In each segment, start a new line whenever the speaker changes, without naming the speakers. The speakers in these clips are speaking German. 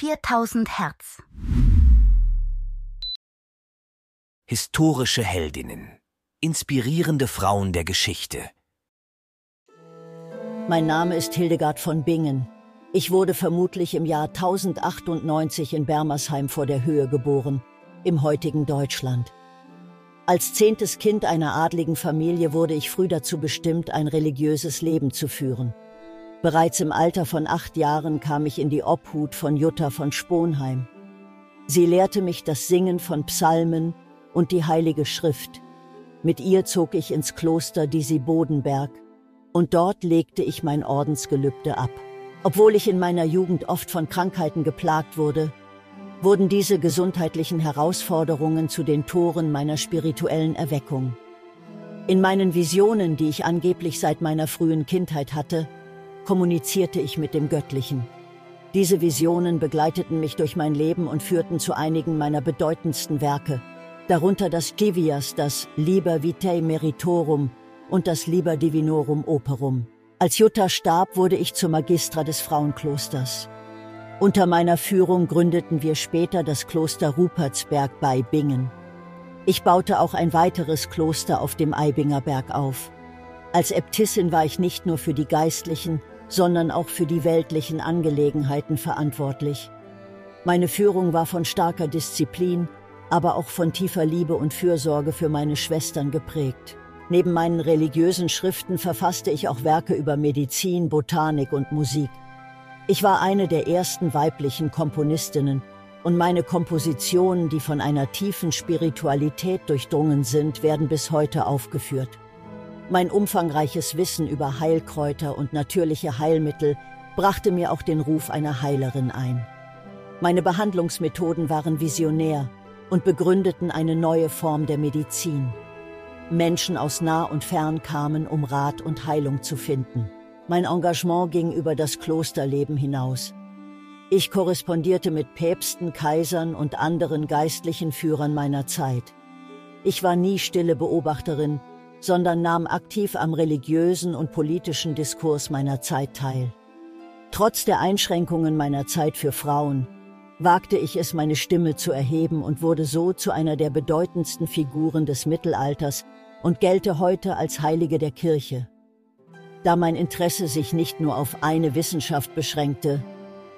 4000 Hertz.
Historische Heldinnen. Inspirierende Frauen der Geschichte.
Mein Name ist Hildegard von Bingen. Ich wurde vermutlich im Jahr 1098 in Bermersheim vor der Höhe geboren, im heutigen Deutschland. Als zehntes Kind einer adligen Familie wurde ich früh dazu bestimmt, ein religiöses Leben zu führen. Bereits im Alter von acht Jahren kam ich in die Obhut von Jutta von Sponheim. Sie lehrte mich das Singen von Psalmen und die Heilige Schrift. Mit ihr zog ich ins Kloster Disi Bodenberg und dort legte ich mein Ordensgelübde ab. Obwohl ich in meiner Jugend oft von Krankheiten geplagt wurde, wurden diese gesundheitlichen Herausforderungen zu den Toren meiner spirituellen Erweckung. In meinen Visionen, die ich angeblich seit meiner frühen Kindheit hatte, kommunizierte ich mit dem Göttlichen. Diese Visionen begleiteten mich durch mein Leben und führten zu einigen meiner bedeutendsten Werke, darunter das Givias, das Liber Vitae Meritorum und das Liber Divinorum Operum. Als Jutta starb, wurde ich zur Magistra des Frauenklosters. Unter meiner Führung gründeten wir später das Kloster Rupertsberg bei Bingen. Ich baute auch ein weiteres Kloster auf dem Eibinger Berg auf. Als Äbtissin war ich nicht nur für die geistlichen, sondern auch für die weltlichen Angelegenheiten verantwortlich. Meine Führung war von starker Disziplin, aber auch von tiefer Liebe und Fürsorge für meine Schwestern geprägt. Neben meinen religiösen Schriften verfasste ich auch Werke über Medizin, Botanik und Musik. Ich war eine der ersten weiblichen Komponistinnen und meine Kompositionen, die von einer tiefen Spiritualität durchdrungen sind, werden bis heute aufgeführt. Mein umfangreiches Wissen über Heilkräuter und natürliche Heilmittel brachte mir auch den Ruf einer Heilerin ein. Meine Behandlungsmethoden waren visionär und begründeten eine neue Form der Medizin. Menschen aus nah und fern kamen, um Rat und Heilung zu finden. Mein Engagement ging über das Klosterleben hinaus. Ich korrespondierte mit Päpsten, Kaisern und anderen geistlichen Führern meiner Zeit. Ich war nie stille Beobachterin, sondern nahm aktiv am religiösen und politischen Diskurs meiner Zeit teil. Trotz der Einschränkungen meiner Zeit für Frauen wagte ich es, meine Stimme zu erheben und wurde so zu einer der bedeutendsten Figuren des Mittelalters und gelte heute als Heilige der Kirche. Da mein Interesse sich nicht nur auf eine Wissenschaft beschränkte,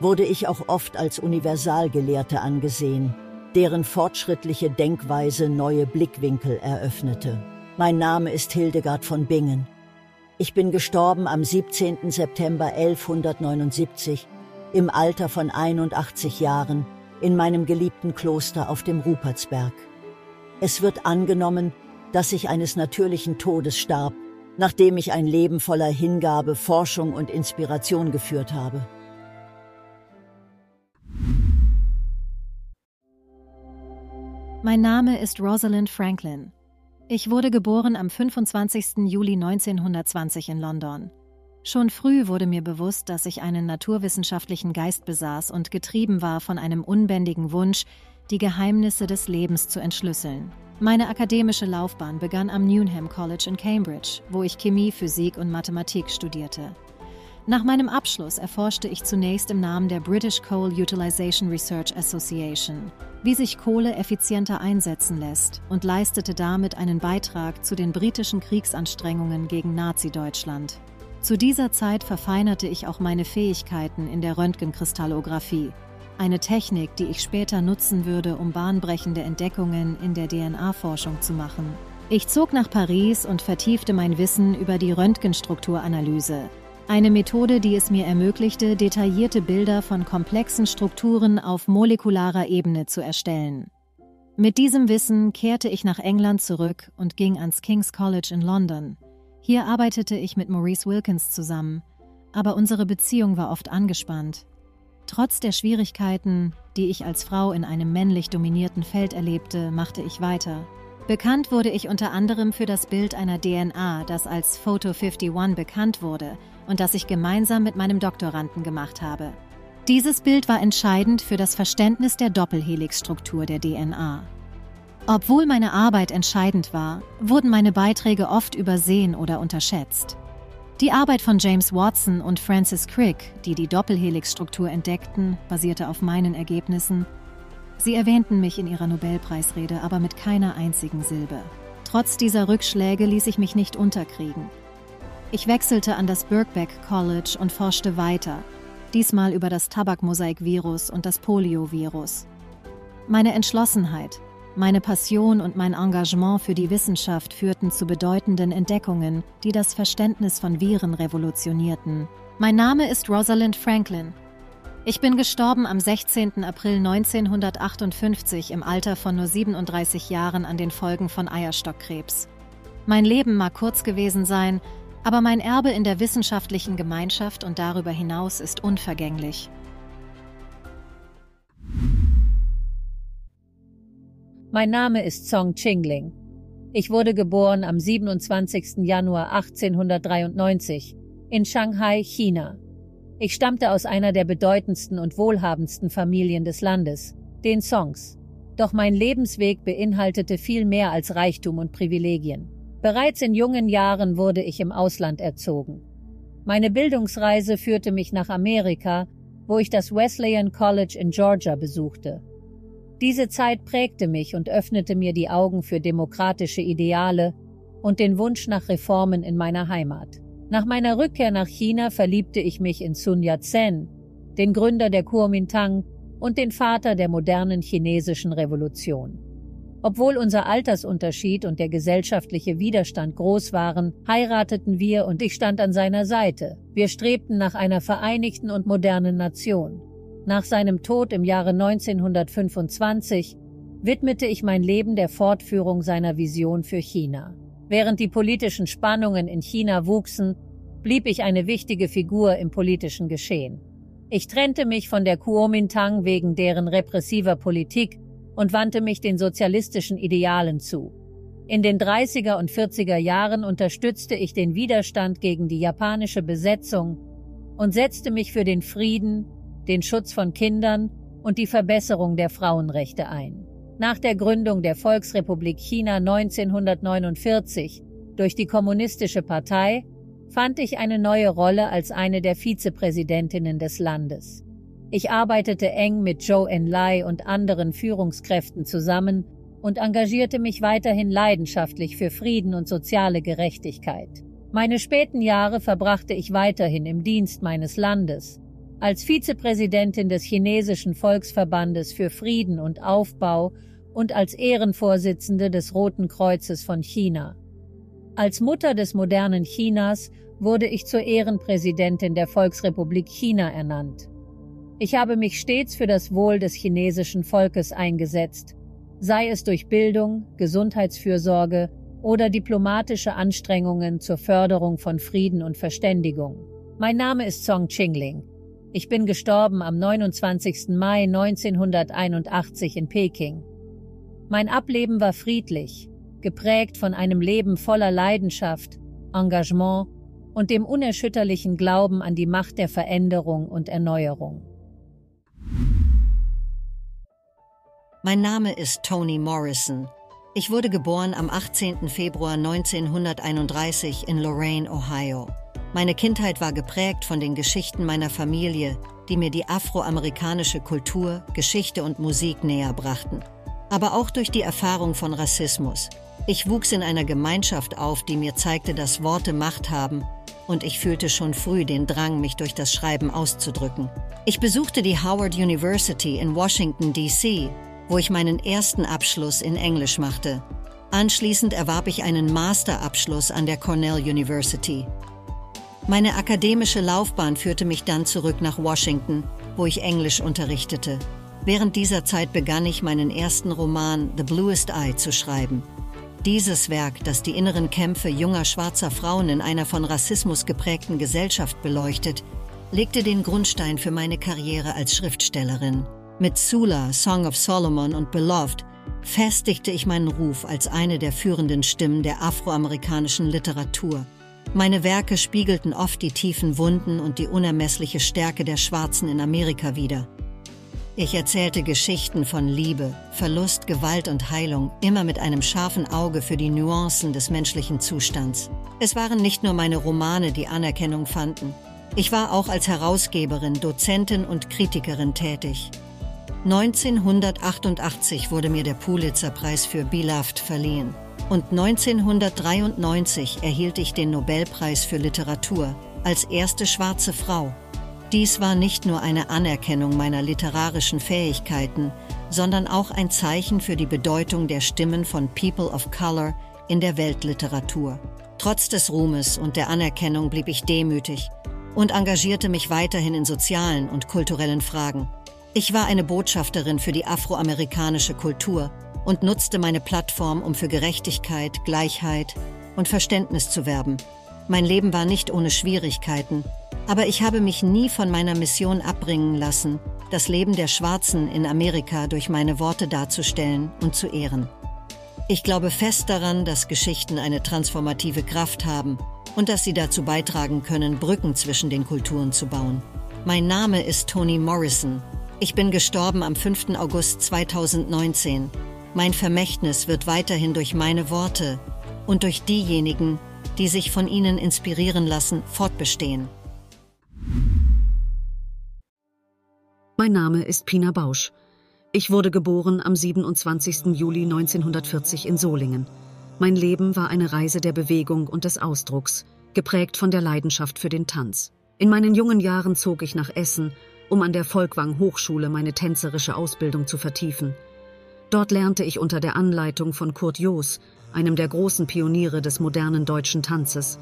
wurde ich auch oft als Universalgelehrte angesehen, deren fortschrittliche Denkweise neue Blickwinkel eröffnete. Mein Name ist Hildegard von Bingen. Ich bin gestorben am 17. September 1179 im Alter von 81 Jahren in meinem geliebten Kloster auf dem Rupertsberg. Es wird angenommen, dass ich eines natürlichen Todes starb nachdem ich ein Leben voller Hingabe, Forschung und Inspiration geführt habe.
Mein Name ist Rosalind Franklin. Ich wurde geboren am 25. Juli 1920 in London. Schon früh wurde mir bewusst, dass ich einen naturwissenschaftlichen Geist besaß und getrieben war von einem unbändigen Wunsch, die Geheimnisse des Lebens zu entschlüsseln. Meine akademische Laufbahn begann am Newnham College in Cambridge, wo ich Chemie, Physik und Mathematik studierte. Nach meinem Abschluss erforschte ich zunächst im Namen der British Coal Utilization Research Association, wie sich Kohle effizienter einsetzen lässt und leistete damit einen Beitrag zu den britischen Kriegsanstrengungen gegen Nazi-Deutschland. Zu dieser Zeit verfeinerte ich auch meine Fähigkeiten in der Röntgenkristallographie eine Technik, die ich später nutzen würde, um bahnbrechende Entdeckungen in der DNA-Forschung zu machen. Ich zog nach Paris und vertiefte mein Wissen über die Röntgenstrukturanalyse, eine Methode, die es mir ermöglichte, detaillierte Bilder von komplexen Strukturen auf molekularer Ebene zu erstellen. Mit diesem Wissen kehrte ich nach England zurück und ging ans King's College in London. Hier arbeitete ich mit Maurice Wilkins zusammen, aber unsere Beziehung war oft angespannt. Trotz der Schwierigkeiten, die ich als Frau in einem männlich dominierten Feld erlebte, machte ich weiter. Bekannt wurde ich unter anderem für das Bild einer DNA, das als Photo 51 bekannt wurde und das ich gemeinsam mit meinem Doktoranden gemacht habe. Dieses Bild war entscheidend für das Verständnis der Doppelhelixstruktur der DNA. Obwohl meine Arbeit entscheidend war, wurden meine Beiträge oft übersehen oder unterschätzt. Die Arbeit von James Watson und Francis Crick, die die Doppelhelixstruktur entdeckten, basierte auf meinen Ergebnissen. Sie erwähnten mich in ihrer Nobelpreisrede, aber mit keiner einzigen Silbe. Trotz dieser Rückschläge ließ ich mich nicht unterkriegen. Ich wechselte an das Birkbeck College und forschte weiter, diesmal über das Tabakmosaikvirus und das Poliovirus. Meine Entschlossenheit, meine Passion und mein Engagement für die Wissenschaft führten zu bedeutenden Entdeckungen, die das Verständnis von Viren revolutionierten. Mein Name ist Rosalind Franklin. Ich bin gestorben am 16. April 1958 im Alter von nur 37 Jahren an den Folgen von Eierstockkrebs. Mein Leben mag kurz gewesen sein, aber mein Erbe in der wissenschaftlichen Gemeinschaft und darüber hinaus ist unvergänglich.
Mein Name ist Song Chingling. Ich wurde geboren am 27. Januar 1893 in Shanghai, China. Ich stammte aus einer der bedeutendsten und wohlhabendsten Familien des Landes, den Songs. Doch mein Lebensweg beinhaltete viel mehr als Reichtum und Privilegien. Bereits in jungen Jahren wurde ich im Ausland erzogen. Meine Bildungsreise führte mich nach Amerika, wo ich das Wesleyan College in Georgia besuchte. Diese Zeit prägte mich und öffnete mir die Augen für demokratische Ideale und den Wunsch nach Reformen in meiner Heimat. Nach meiner Rückkehr nach China verliebte ich mich in Sun Yat-sen, den Gründer der Kuomintang und den Vater der modernen chinesischen Revolution. Obwohl unser Altersunterschied und der gesellschaftliche Widerstand groß waren, heirateten wir und ich stand an seiner Seite. Wir strebten nach einer vereinigten und modernen Nation. Nach seinem Tod im Jahre 1925 widmete ich mein Leben der Fortführung seiner Vision für China. Während die politischen Spannungen in China wuchsen, blieb ich eine wichtige Figur im politischen Geschehen. Ich trennte mich von der Kuomintang wegen deren repressiver Politik und wandte mich den sozialistischen Idealen zu. In den 30er und 40er Jahren unterstützte ich den Widerstand gegen die japanische Besetzung und setzte mich für den Frieden, den Schutz von Kindern und die Verbesserung der Frauenrechte ein. Nach der Gründung der Volksrepublik China 1949 durch die Kommunistische Partei fand ich eine neue Rolle als eine der Vizepräsidentinnen des Landes. Ich arbeitete eng mit Zhou Enlai und anderen Führungskräften zusammen und engagierte mich weiterhin leidenschaftlich für Frieden und soziale Gerechtigkeit. Meine späten Jahre verbrachte ich weiterhin im Dienst meines Landes als Vizepräsidentin des chinesischen Volksverbandes für Frieden und Aufbau und als Ehrenvorsitzende des Roten Kreuzes von China. Als Mutter des modernen Chinas wurde ich zur Ehrenpräsidentin der Volksrepublik China ernannt. Ich habe mich stets für das Wohl des chinesischen Volkes eingesetzt, sei es durch Bildung, Gesundheitsfürsorge oder diplomatische Anstrengungen zur Förderung von Frieden und Verständigung. Mein Name ist Song Qingling. Ich bin gestorben am 29. Mai 1981 in Peking. Mein Ableben war friedlich, geprägt von einem Leben voller Leidenschaft, Engagement und dem unerschütterlichen Glauben an die Macht der Veränderung und Erneuerung.
Mein Name ist Toni Morrison. Ich wurde geboren am 18. Februar 1931 in Lorain, Ohio. Meine Kindheit war geprägt von den Geschichten meiner Familie, die mir die afroamerikanische Kultur, Geschichte und Musik näher brachten. Aber auch durch die Erfahrung von Rassismus. Ich wuchs in einer Gemeinschaft auf, die mir zeigte, dass Worte Macht haben, und ich fühlte schon früh den Drang, mich durch das Schreiben auszudrücken. Ich besuchte die Howard University in Washington, D.C., wo ich meinen ersten Abschluss in Englisch machte. Anschließend erwarb ich einen Masterabschluss an der Cornell University. Meine akademische Laufbahn führte mich dann zurück nach Washington, wo ich Englisch unterrichtete. Während dieser Zeit begann ich meinen ersten Roman The Bluest Eye zu schreiben. Dieses Werk, das die inneren Kämpfe junger schwarzer Frauen in einer von Rassismus geprägten Gesellschaft beleuchtet, legte den Grundstein für meine Karriere als Schriftstellerin. Mit Sula, Song of Solomon und Beloved festigte ich meinen Ruf als eine der führenden Stimmen der afroamerikanischen Literatur. Meine Werke spiegelten oft die tiefen Wunden und die unermessliche Stärke der Schwarzen in Amerika wider. Ich erzählte Geschichten von Liebe, Verlust, Gewalt und Heilung, immer mit einem scharfen Auge für die Nuancen des menschlichen Zustands. Es waren nicht nur meine Romane, die Anerkennung fanden. Ich war auch als Herausgeberin, Dozentin und Kritikerin tätig. 1988 wurde mir der Pulitzer-Preis für Beloved verliehen. Und 1993 erhielt ich den Nobelpreis für Literatur als erste schwarze Frau dies war nicht nur eine Anerkennung meiner literarischen Fähigkeiten, sondern auch ein Zeichen für die Bedeutung der Stimmen von People of Color in der Weltliteratur. Trotz des Ruhmes und der Anerkennung blieb ich demütig und engagierte mich weiterhin in sozialen und kulturellen Fragen. Ich war eine Botschafterin für die afroamerikanische Kultur und nutzte meine Plattform, um für Gerechtigkeit, Gleichheit und Verständnis zu werben. Mein Leben war nicht ohne Schwierigkeiten, aber ich habe mich nie von meiner Mission abbringen lassen, das Leben der Schwarzen in Amerika durch meine Worte darzustellen und zu ehren. Ich glaube fest daran, dass Geschichten eine transformative Kraft haben und dass sie dazu beitragen können, Brücken zwischen den Kulturen zu bauen. Mein Name ist Toni Morrison. Ich bin gestorben am 5. August 2019. Mein Vermächtnis wird weiterhin durch meine Worte und durch diejenigen, die sich von ihnen inspirieren lassen, fortbestehen.
Mein Name ist Pina Bausch. Ich wurde geboren am 27. Juli 1940 in Solingen. Mein Leben war eine Reise der Bewegung und des Ausdrucks, geprägt von der Leidenschaft für den Tanz. In meinen jungen Jahren zog ich nach Essen, um an der Volkwang Hochschule meine tänzerische Ausbildung zu vertiefen. Dort lernte ich unter der Anleitung von Kurt Joos, einem der großen Pioniere des modernen deutschen Tanzes.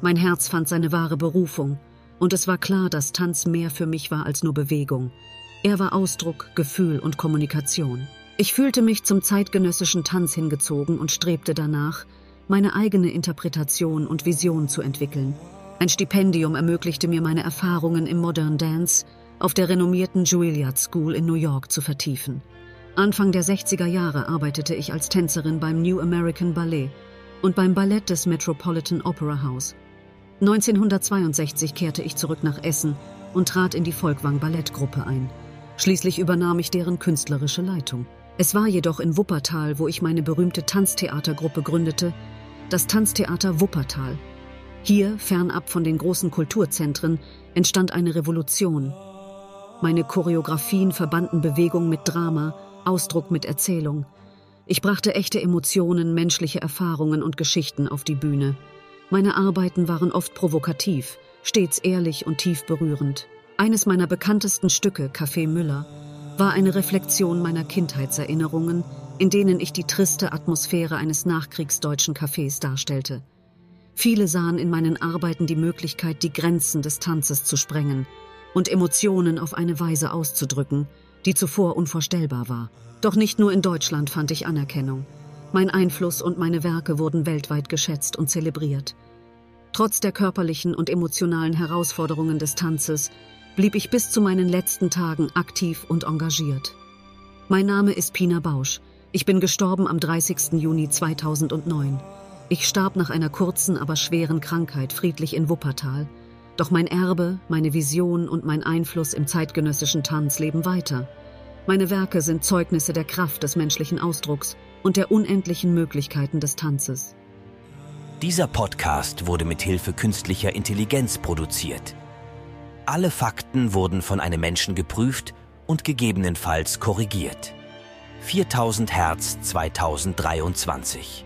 Mein Herz fand seine wahre Berufung – und es war klar, dass Tanz mehr für mich war als nur Bewegung. Er war Ausdruck, Gefühl und Kommunikation. Ich fühlte mich zum zeitgenössischen Tanz hingezogen und strebte danach, meine eigene Interpretation und Vision zu entwickeln. Ein Stipendium ermöglichte mir meine Erfahrungen im Modern Dance auf der renommierten Juilliard School in New York zu vertiefen. Anfang der 60er Jahre arbeitete ich als Tänzerin beim New American Ballet und beim Ballett des Metropolitan Opera House. 1962 kehrte ich zurück nach Essen und trat in die Volkwang Ballettgruppe ein. Schließlich übernahm ich deren künstlerische Leitung. Es war jedoch in Wuppertal, wo ich meine berühmte Tanztheatergruppe gründete, das Tanztheater Wuppertal. Hier, fernab von den großen Kulturzentren, entstand eine Revolution. Meine Choreografien verbanden Bewegung mit Drama, Ausdruck mit Erzählung. Ich brachte echte Emotionen, menschliche Erfahrungen und Geschichten auf die Bühne. Meine Arbeiten waren oft provokativ, stets ehrlich und tief berührend. Eines meiner bekanntesten Stücke, Café Müller, war eine Reflexion meiner Kindheitserinnerungen, in denen ich die triste Atmosphäre eines nachkriegsdeutschen Cafés darstellte. Viele sahen in meinen Arbeiten die Möglichkeit, die Grenzen des Tanzes zu sprengen und Emotionen auf eine Weise auszudrücken, die zuvor unvorstellbar war. Doch nicht nur in Deutschland fand ich Anerkennung. Mein Einfluss und meine Werke wurden weltweit geschätzt und zelebriert. Trotz der körperlichen und emotionalen Herausforderungen des Tanzes blieb ich bis zu meinen letzten Tagen aktiv und engagiert. Mein Name ist Pina Bausch. Ich bin gestorben am 30. Juni 2009. Ich starb nach einer kurzen, aber schweren Krankheit friedlich in Wuppertal. Doch mein Erbe, meine Vision und mein Einfluss im zeitgenössischen Tanz leben weiter. Meine Werke sind Zeugnisse der Kraft des menschlichen Ausdrucks und der unendlichen Möglichkeiten des Tanzes.
Dieser Podcast wurde mit Hilfe künstlicher Intelligenz produziert. Alle Fakten wurden von einem Menschen geprüft und gegebenenfalls korrigiert. 4000 Hertz 2023